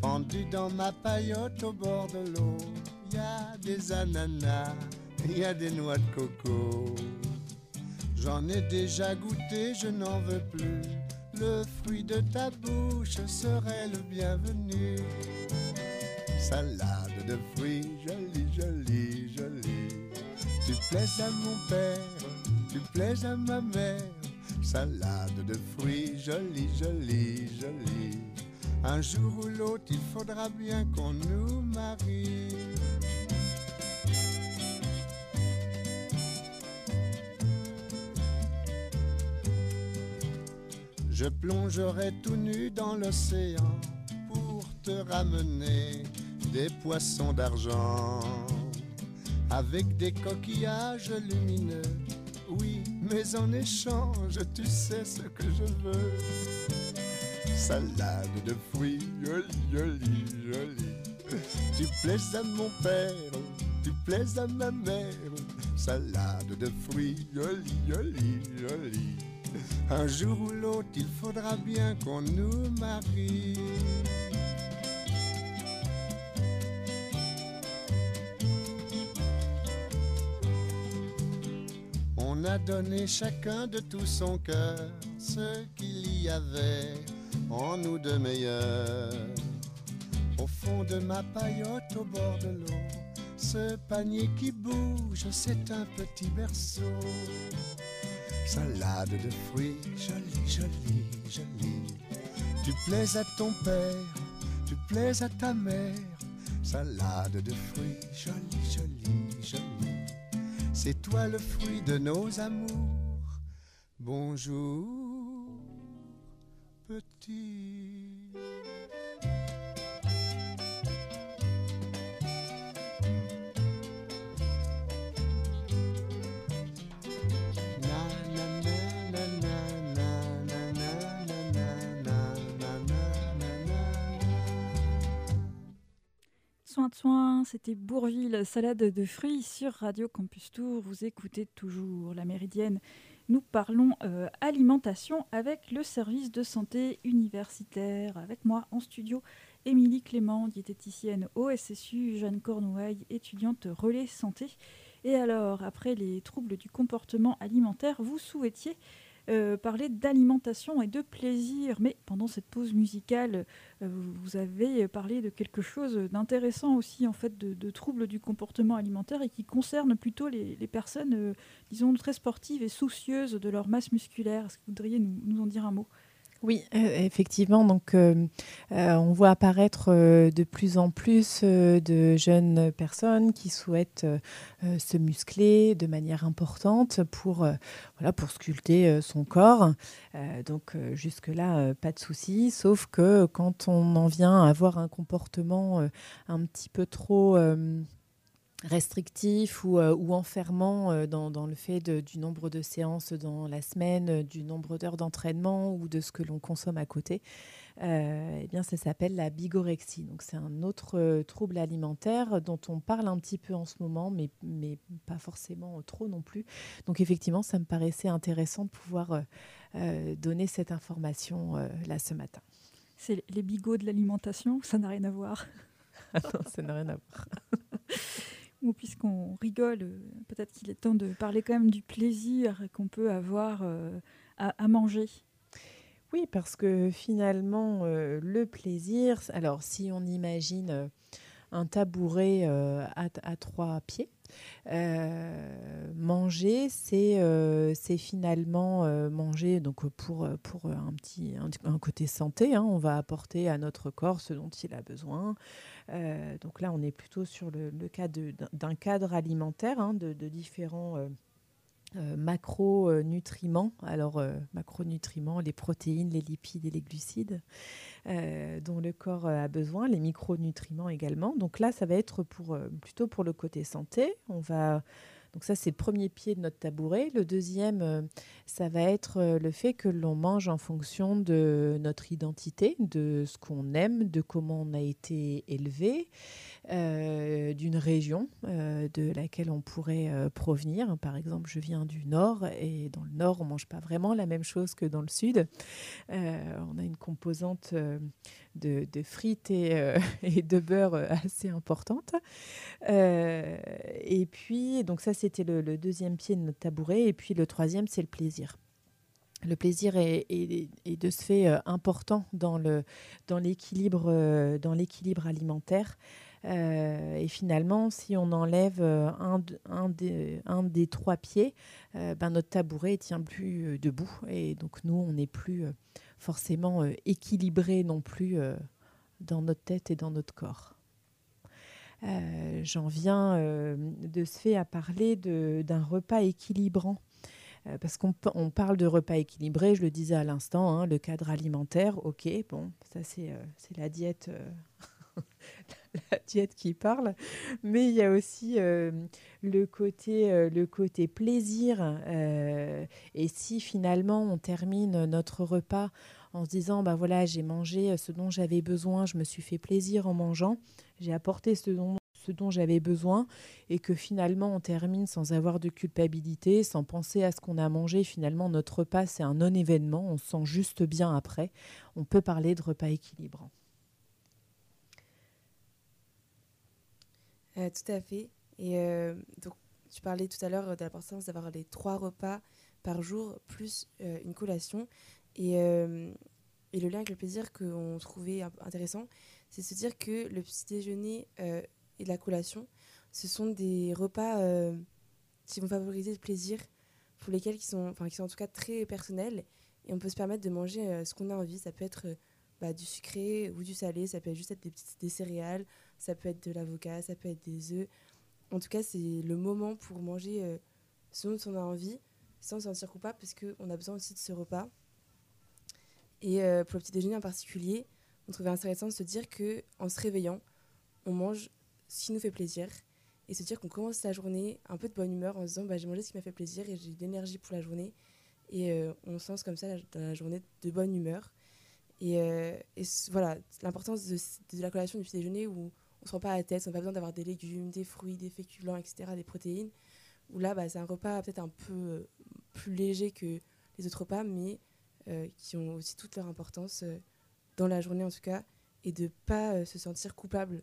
Pendu dans ma paillote au bord de l'eau, il y a des ananas, il y a des noix de coco. J'en ai déjà goûté, je n'en veux plus. Le fruit de ta bouche serait le bienvenu. De fruits, jolie, jolie, jolie. Tu plais à mon père, tu plais à ma mère. Salade de fruits, jolie, jolie, jolie. Un jour ou l'autre, il faudra bien qu'on nous marie. Je plongerai tout nu dans l'océan pour te ramener des poissons d'argent avec des coquillages lumineux. Oui, mais en échange, tu sais ce que je veux. Salade de fruits, jolie, jolie, jolie. Tu plais à mon père, tu plais à ma mère. Salade de fruits, jolie, jolie, jolie. Un jour ou l'autre, il faudra bien qu'on nous marie. A donné chacun de tout son cœur ce qu'il y avait en nous de meilleur. Au fond de ma paillote au bord de l'eau, ce panier qui bouge, c'est un petit berceau. Salade de fruits, jolie, jolie, jolie. Tu plais à ton père, tu plais à ta mère. Salade de fruits, jolie, jolie. C'est toi le fruit de nos amours. Bonjour, petit. C'était Bourville, salade de fruits sur Radio Campus Tour. Vous écoutez toujours la Méridienne. Nous parlons euh, alimentation avec le service de santé universitaire. Avec moi en studio, Émilie Clément, diététicienne au SSU, Jeanne Cornouaille, étudiante relais santé. Et alors, après les troubles du comportement alimentaire, vous souhaitiez euh, parler d'alimentation et de plaisir. Mais pendant cette pause musicale, euh, vous avez parlé de quelque chose d'intéressant aussi, en fait, de, troubles du comportement alimentaire et qui concerne plutôt les, personnes, euh, disons, très sportives et soucieuses de leur masse musculaire. Est-ce que vous voudriez nous en dire un mot? Oui, euh, effectivement. Donc, euh, euh, on voit apparaître de plus en plus de jeunes personnes qui souhaitent se muscler de manière importante pour, pour sculpter son corps. Donc, jusque-là, pas de souci. Sauf que quand on en vient à avoir un comportement un petit peu trop restrictif ou, euh, ou enfermant euh, dans, dans le fait de- du nombre de séances dans la semaine, euh, du nombre d'heures d'entraînement ou de ce que l'on consomme à côté, eh bien, ça s'appelle la bigorexie. Donc, c'est un autre trouble alimentaire dont on parle un petit peu en ce moment, mais, mais pas forcément trop non plus. Donc, effectivement, ça me paraissait intéressant de pouvoir donner cette information là ce matin. C'est les bigots de l'alimentation Ça n'a rien à voir. Non, ça n'a rien à voir. Ou puisqu'on rigole, euh, peut-être qu'il est temps de parler quand même du plaisir qu'on peut avoir euh, à, manger. Oui, parce que finalement, euh, le plaisir, alors si on imagine un tabouret à, trois pieds, manger, c'est finalement manger donc pour, pour un petit un côté santé. hein, on va apporter à notre corps ce dont il a besoin. Euh, donc là, on est plutôt sur le, le cas d'un cadre alimentaire hein, de, différents euh, euh, macronutriments. Alors, macronutriments, les protéines, les lipides et les glucides dont le corps a besoin, les micronutriments également. Donc là, ça va être pour, plutôt pour le côté santé. On va donc ça, c'est le premier pied de notre tabouret. Le deuxième, euh, ça va être euh, le fait que l'on mange en fonction de notre identité, de ce qu'on aime, de comment on a été élevé, euh, d'une région euh, de laquelle on pourrait euh, provenir. Par exemple, je viens du Nord et dans le Nord, on mange pas vraiment la même chose que dans le Sud. On a une composante de, frites et, de beurre assez importante. Et puis, donc ça, c'était le, deuxième pied de notre tabouret. Et puis, le troisième, c'est le plaisir. Le plaisir est, de ce fait important dans l'équilibre alimentaire. Euh, et finalement, si on enlève euh, un, de- un des, trois pieds, euh, ben notre tabouret tient plus debout. Et donc nous, on n'est plus forcément équilibré non plus dans notre tête et dans notre corps. J'en viens de ce fait à parler d'un repas équilibrant. Parce qu'on pa- on parle de repas équilibré, je le disais à l'instant, hein, le cadre alimentaire, ok, bon, ça c'est euh, la diète. la diète qui parle, mais il y a aussi euh, le, côté, euh, le côté plaisir. euh, et si finalement on termine notre repas en se disant, bah voilà, j'ai mangé ce dont j'avais besoin, je me suis fait plaisir en mangeant, j'ai apporté ce dont, ce dont j'avais besoin, et que finalement on termine sans avoir de culpabilité, sans penser à ce qu'on a mangé, finalement notre repas c'est un non-événement, on se sent juste bien après, on peut parler de repas équilibrant. Euh, tout à fait. Et euh, donc, tu parlais tout à l'heure de l'importance d'avoir les trois repas par jour plus euh, une collation. Et, euh, et le lien avec le plaisir qu'on trouvait intéressant, c'est se dire que le petit déjeuner euh, et la collation, ce sont des repas euh, qui vont favoriser le plaisir, pour lesquels qui sont, qui sont en tout cas très personnels. Et on peut se permettre de manger euh, ce qu'on a envie. Ça peut être euh, bah, du sucré ou du salé, ça peut être juste être des, petites, des céréales, ça peut être de l'avocat, ça peut être des œufs. En tout cas, c'est le moment pour manger euh, ce dont on a envie, sans se sentir coupable, parce qu'on a besoin aussi de ce repas. Et euh, pour le petit déjeuner en particulier, on trouvait intéressant de se dire que en se réveillant, on mange ce qui nous fait plaisir, et se dire qu'on commence la journée un peu de bonne humeur en se disant bah, j'ai mangé ce qui m'a fait plaisir et j'ai de l'énergie pour la journée. Et euh, on se lance comme ça dans la journée de bonne humeur. Et, euh, voilà, l'importance de, de la collation du petit déjeuner où on se prend pas la tête, on n'a pas besoin d'avoir des légumes, des fruits, des féculents, etc., des protéines. Où là, bah, c'est un repas peut-être un peu euh, plus léger que les autres repas, mais euh, qui ont aussi toute leur importance euh, dans la journée en tout cas, et de pas euh, se sentir coupable,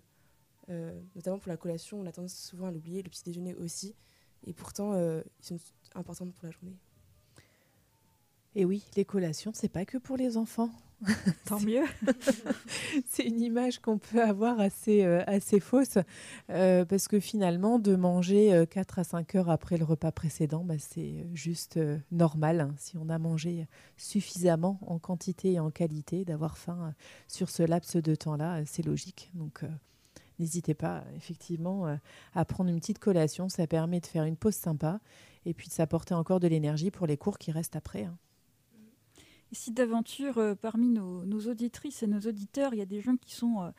notamment pour la collation, on a tendance souvent à l'oublier, le petit déjeuner aussi, et pourtant ils sont importants pour la journée. Et oui, les collations, c'est pas que pour les enfants. Tant mieux. c'est une image qu'on peut avoir assez, euh, assez fausse, euh, parce que finalement, de manger euh, 4 à 5 heures après le repas précédent, bah, c'est euh, juste normal. hein. si on a mangé suffisamment en quantité et en qualité, d'avoir faim sur ce laps de temps-là, c'est logique. Donc, n'hésitez pas, effectivement, à prendre une petite collation. Ça permet de faire une pause sympa et puis de s'apporter encore de l'énergie pour les cours qui restent après. hein. Si d'aventure, euh, parmi nos, auditrices et nos auditeurs, il y a des gens qui sont euh,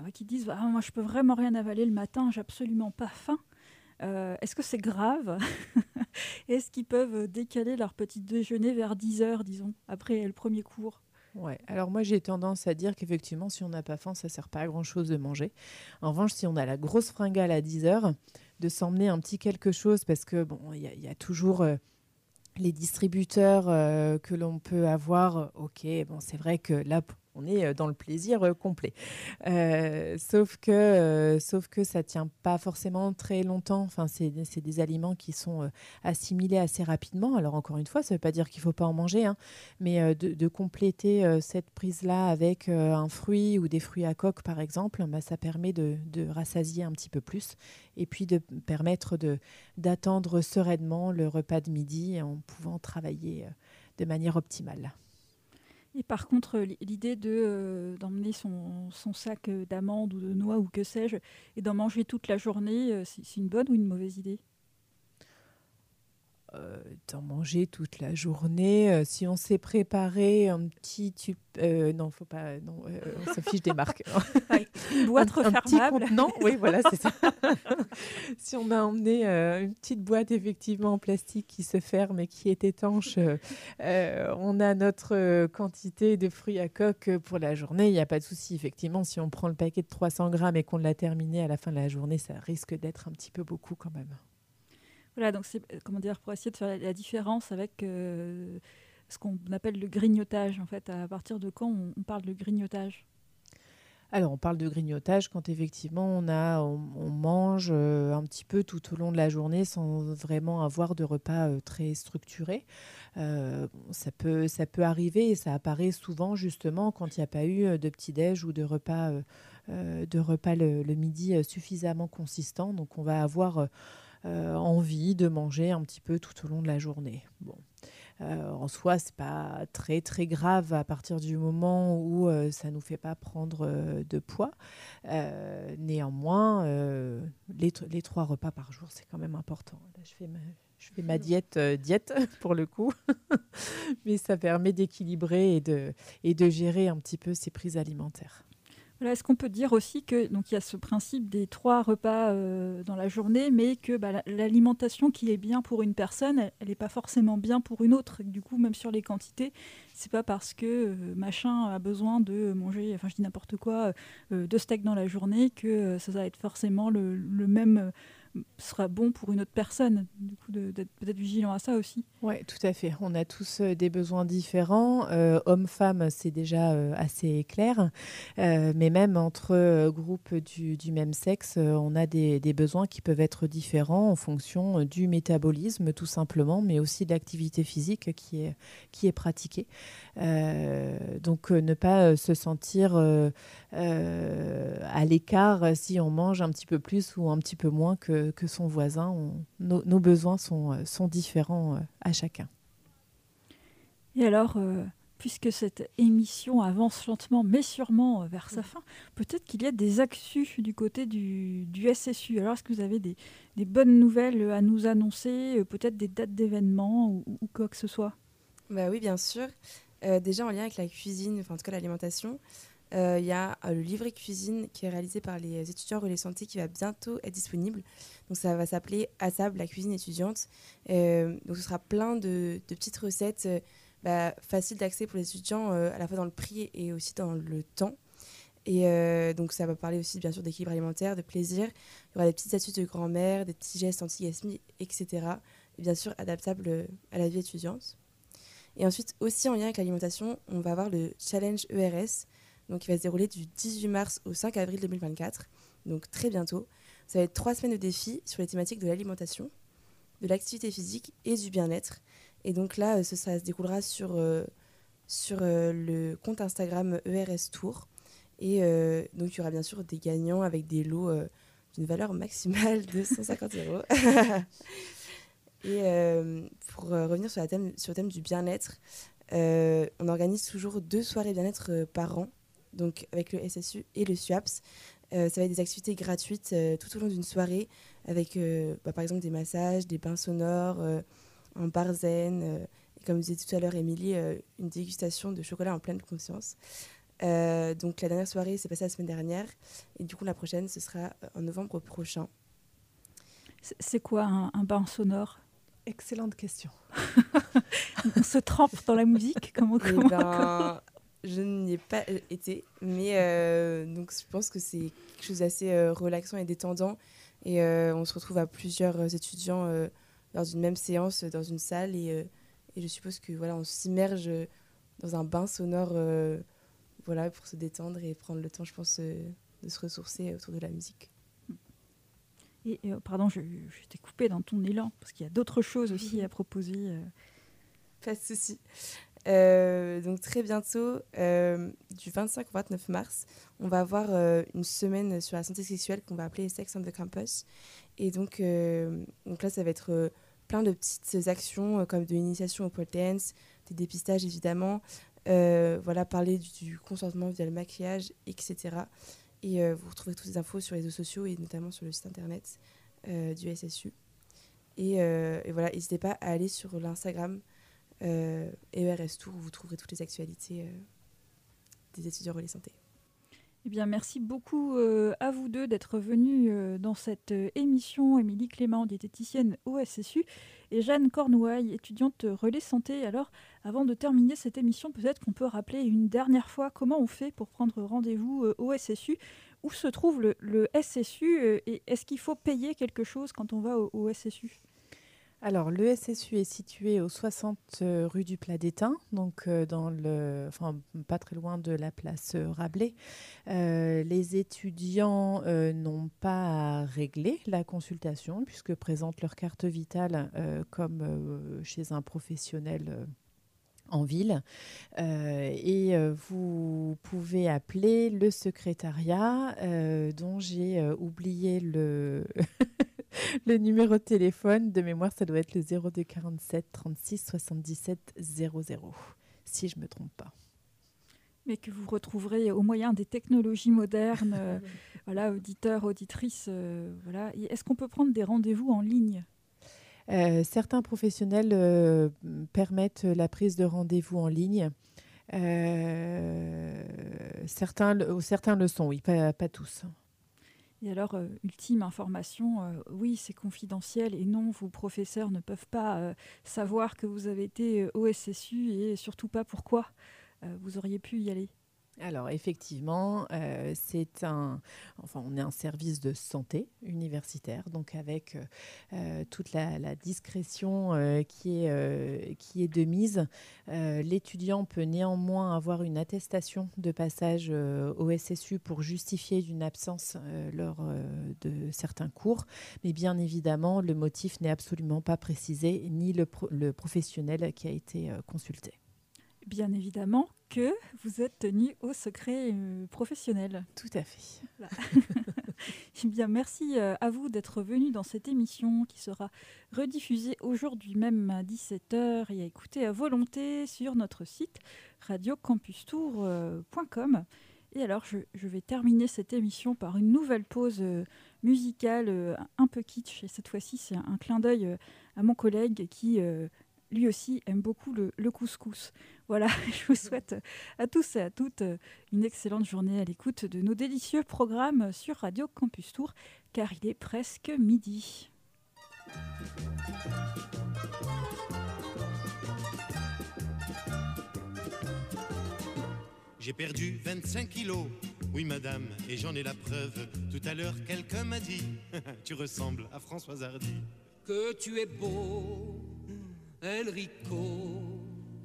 euh, qui disent ah, moi je peux vraiment rien avaler le matin, j'ai absolument pas faim. Est-ce que c'est grave Est-ce qu'ils peuvent décaler leur petit déjeuner vers 10 heures, disons, après le premier cours? Ouais. Alors moi j'ai tendance à dire qu'effectivement si on n'a pas faim ça sert pas à grand chose de manger. En revanche si on a la grosse fringale à 10 heures, de s'emmener un petit quelque chose parce que bon il y, a- toujours les distributeurs euh, que l'on peut avoir. Ok bon c'est vrai que là on est euh, dans le plaisir euh, complet. Euh, sauf que euh, sauf que ça tient pas forcément très longtemps. Enfin c'est des aliments qui sont assimilés assez rapidement. Alors encore une fois ça veut pas dire qu'il faut pas en manger. hein mais de, compléter cette prise-là avec un fruit ou des fruits à coque, par exemple, bah, ça permet de, rassasier un petit peu plus et puis de permettre d'attendre sereinement le repas de midi en pouvant travailler de manière optimale. Et par contre, l'idée euh, d'emmener son, son sac euh, d'amandes ou de noix ou que sais-je et d'en manger toute la journée, euh, c'est une bonne ou une mauvaise idée? Euh, D'en manger toute la journée. euh, si on s'est préparé un petit tube... euh, non, faut pas... Non, euh, on se fiche des marques. Une boîte Un- un petit contenant, oui, voilà, c'est ça. si on a emmené euh, une petite boîte effectivement en plastique qui se ferme et qui est étanche, euh, euh, on a notre euh, quantité de fruits à coque euh, pour la journée. Il n'y a pas de souci. Effectivement, si on prend le paquet de 300 grammes et qu'on l'a terminé à la fin de la journée, ça risque d'être un petit peu beaucoup quand même. Voilà, donc c'est euh, comment dire pour essayer de faire la, différence avec euh, ce qu'on appelle le grignotage. En fait, à partir de quand on, parle de grignotage? Alors, on parle de grignotage quand effectivement on, a, on, mange euh, un petit peu tout au long de la journée sans vraiment avoir de repas très structuré. Ça, peut, ça peut arriver et ça apparaît souvent justement quand il n'y a pas eu de petit-déj ou de repas, de repas le, midi suffisamment consistant. Donc, on va avoir envie de manger un petit peu tout au long de la journée. Bon. Euh, en soi, c'est pas très très grave à partir du moment où euh, ça nous fait pas prendre euh, de poids. Euh, néanmoins, euh, les, tr- les trois repas par jour, c'est quand même important. Je fais ma, diète euh, diète pour le coup, mais ça permet d'équilibrer et de et de gérer un petit peu ces prises alimentaires. Est-ce qu'on peut dire aussi que donc il y a ce principe des trois repas euh, dans la journée, mais que bah, la- l'alimentation qui est bien pour une personne, elle n'est pas forcément bien pour une autre. Du coup, même sur les quantités, c'est pas parce que euh, machin a besoin de manger, enfin je dis n'importe quoi, euh, deux steaks dans la journée que ça va être forcément le, même sera bon pour une autre personne. Du coup, d'être peut-être vigilant à ça aussi. Oui, tout à fait. On a tous euh, des besoins différents. Euh, Hommes-femmes, c'est déjà euh, assez clair. Euh, mais même entre groupes du, même sexe, on a des, besoins qui peuvent être différents en fonction du métabolisme, tout simplement, mais aussi de l'activité physique qui est, pratiquée. Donc, ne pas se sentir à l'écart si on mange un petit peu plus ou un petit peu moins que, que son voisin. On- nos, nos besoins sont, euh, sont différents euh, à chacun. Et alors, euh, puisque cette émission avance lentement mais sûrement euh, vers sa fin, peut-être qu'il y a des actus du côté du, du SSU. Alors, est-ce que vous avez des, des bonnes nouvelles à nous annoncer, euh, peut-être des dates d'événements ou, ou quoi que ce soit? Bah oui, bien sûr. Euh, déjà en lien avec la cuisine, enfin en tout cas l'alimentation, euh, il y a euh, le livret cuisine qui est réalisé par les étudiants Relais Santé qui va bientôt être disponible. Donc ça va s'appeler À table la cuisine étudiante. Euh, donc ce sera plein de, petites recettes euh, bah, faciles d'accès pour les étudiants, euh, à la fois dans le prix et aussi dans le temps. Et euh, donc ça va parler aussi bien sûr d'équilibre alimentaire, de plaisir. Il y aura des petites astuces de grand-mère, des petits gestes anti-gasmi, etc. Et bien sûr adaptables euh, à la vie étudiante. Et ensuite, aussi en lien avec l'alimentation, on va avoir le challenge ERS, donc qui va se dérouler du 18 mars au 5 avril 2024, donc très bientôt. Ça va être trois semaines de défis sur les thématiques de l'alimentation, de l'activité physique et du bien-être. Et donc là, euh, ce- ça se déroulera sur, euh, sur euh, le compte Instagram ERS Tour. Et euh, donc, il y aura bien sûr des gagnants avec des lots euh, d'une valeur maximale de 150 euros. Et euh, pour euh, revenir sur, la thème, sur le thème du bien-être, euh, on organise toujours deux soirées bien-être euh, par an, donc avec le SSU et le SUAPS. Euh, ça va être des activités gratuites euh, tout au long d'une soirée, avec euh, bah, par exemple des massages, des bains sonores, euh, un bar zen, euh, et comme disait tout à l'heure Émilie, euh, une dégustation de chocolat en pleine conscience. Euh, donc la dernière soirée s'est passée la semaine dernière, et du coup la prochaine ce sera en novembre prochain. C'est- quoi un, un bain sonore? Excellente question. On se trempe dans la musique Comment, Eh comment- ben, je n'y ai pas euh, été, mais euh, donc je pense que c'est quelque chose d'assez euh, relaxant et détendant. Et euh, on se retrouve à plusieurs étudiants lors d'une même séance dans une salle, et, et je suppose que voilà, on s'immerge dans un bain sonore, voilà, pour se détendre et prendre le temps, je pense, de se ressourcer autour de la musique. Et, euh, pardon, je, je t'ai coupé dans ton élan, parce qu'il y a d'autres choses aussi à proposer. Pas de souci. Euh, donc très bientôt, euh, du 25 au 29 mars, on va avoir euh, une semaine sur la santé sexuelle qu'on va appeler Sex on the Campus. Et donc, donc là, ça va être plein de petites actions comme de l'initiation au pole des dépistages évidemment, voilà, parler du, consentement via le maquillage, etc. Et vous retrouvez toutes les infos sur les réseaux sociaux et notamment sur le site internet du SSU. Et, voilà, n'hésitez pas à aller sur l'Instagram ERS Tour, où vous trouverez toutes les actualités euh, des étudiants relais santé. Eh bien, merci beaucoup euh, à vous deux d'être venus euh, dans cette euh, émission. Émilie Clément, diététicienne au SSU, et Jeanne Cornouaille, étudiante relais santé. Alors, avant de terminer cette émission, peut-être qu'on peut rappeler une dernière fois comment on fait pour prendre rendez-vous euh, au SSU. Où se trouve le, le SSU euh, et est-ce qu'il faut payer quelque chose quand on va au, au SSU Alors, le SSU est situé au 60 euh, rue du Plat d'Étain, donc euh, dans le, pas très loin de la place euh, Rabelais. Les étudiants n'ont pas à régler la consultation puisque présentent leur carte vitale comme chez un professionnel. en ville et vous pouvez appeler le secrétariat dont j'ai oublié le le numéro de téléphone de mémoire, ça doit être le 02 47 36 77 00, si je ne me trompe pas. mais que vous retrouverez au moyen des technologies modernes, euh, voilà, auditeurs, auditrices, euh, voilà. Est-ce qu'on peut prendre des rendez-vous en ligne? Euh, certains professionnels permettent la prise de rendez-vous en ligne. Certains, certains le sont, oui, pas, pas tous. Et alors, euh, ultime information, euh, oui, c'est confidentiel et non, vos professeurs ne peuvent pas euh, savoir que vous avez été au SSU et surtout pas pourquoi vous auriez pu y aller. Alors effectivement, euh, c'est un, enfin on est un service de santé universitaire, donc avec euh, euh, toute la, discrétion qui est de mise. L'étudiant peut néanmoins avoir une attestation de passage au SSU pour justifier d'une absence lors de certains cours, mais bien évidemment le motif n'est absolument pas précisé ni le, pro- le professionnel qui a été consulté. Bien évidemment que vous êtes tenu au secret euh, professionnel. Tout à fait. Eh bien, merci euh, à vous d'être venu dans cette émission qui sera rediffusée aujourd'hui même à 17h et à écouter à volonté sur notre site radiocampustour.com. Et alors, je, je vais terminer cette émission par une nouvelle pause euh, musicale euh, un peu kitsch. Et cette fois-ci, c'est un, clin d'œil euh, à mon collègue qui, euh, lui aussi, aime beaucoup le, le couscous. Voilà, je vous souhaite à tous et à toutes euh, une excellente journée à l'écoute de nos délicieux programmes sur Radio Campus Tour, car il est presque midi. J'ai perdu 25 kilos Oui, madame, et j'en ai la preuve. Tout à l'heure, quelqu'un m'a dit Tu ressembles à Françoise Hardy. Que tu es beau, Enrico.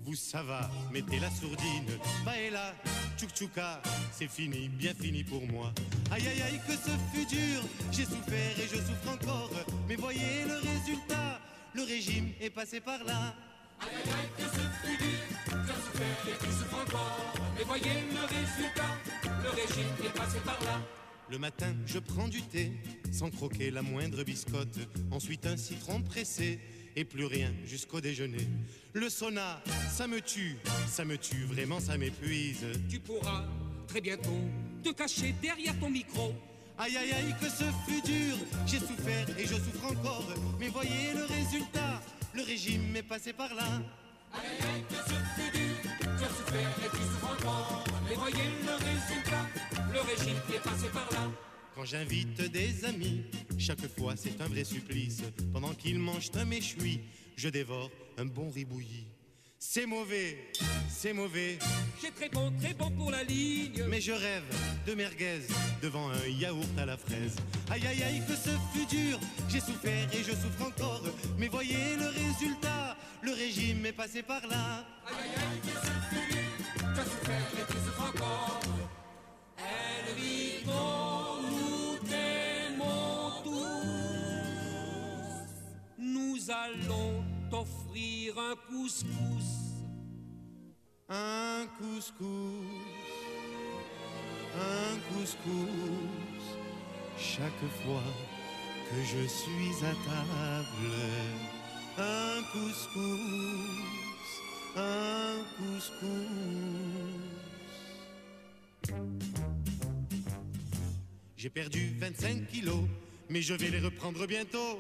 Vous, ça va, mettez la sourdine. Baela, tchouk-tchouka, c'est fini, bien fini pour moi. Aïe, aïe, aïe, que ce fut dur. J'ai souffert et je souffre encore. Mais voyez le résultat. Le régime est passé par là. Aïe aïe aïe, que ce fut dur, je souffert et tu souffres encore. Mais voyez le résultat, le régime est passé par là. Le matin, je prends du thé, sans croquer la moindre biscotte. Ensuite, un citron pressé, et plus rien jusqu'au déjeuner. Le sauna, ça me tue, ça me tue, vraiment, ça m'épuise. Tu pourras très bientôt te cacher derrière ton micro. Aïe, aïe, aïe, que ce fut dur. J'ai souffert et je souffre encore. Mais voyez le résultat, le régime est passé par là. Aïe aïe aïe, que ce fut dur, je souffert et tu souffres encore. Mais voyez le résultat, le régime est passé par là. Quand j'invite des amis, chaque fois c'est un vrai supplice. Pendant qu'ils mangent un méchoui, je dévore un bon ribouillis. C'est mauvais, c'est mauvais, J'ai très bon, très bon pour la ligne. mais je rêve de merguez devant un yaourt à la fraise. Aïe aïe aïe que ce fut dur, j'ai souffert et je souffre encore. Mais voyez le résultat, le régime est passé par là. Aïe aïe aïe, que ce fut dur, je souffert et tu souffres encore. Nous Nous allons t'offrir un couscous. Un couscous, un couscous, chaque fois que je suis à table. Un couscous, un couscous. J'ai perdu 25 kilos, mais je vais les reprendre bientôt.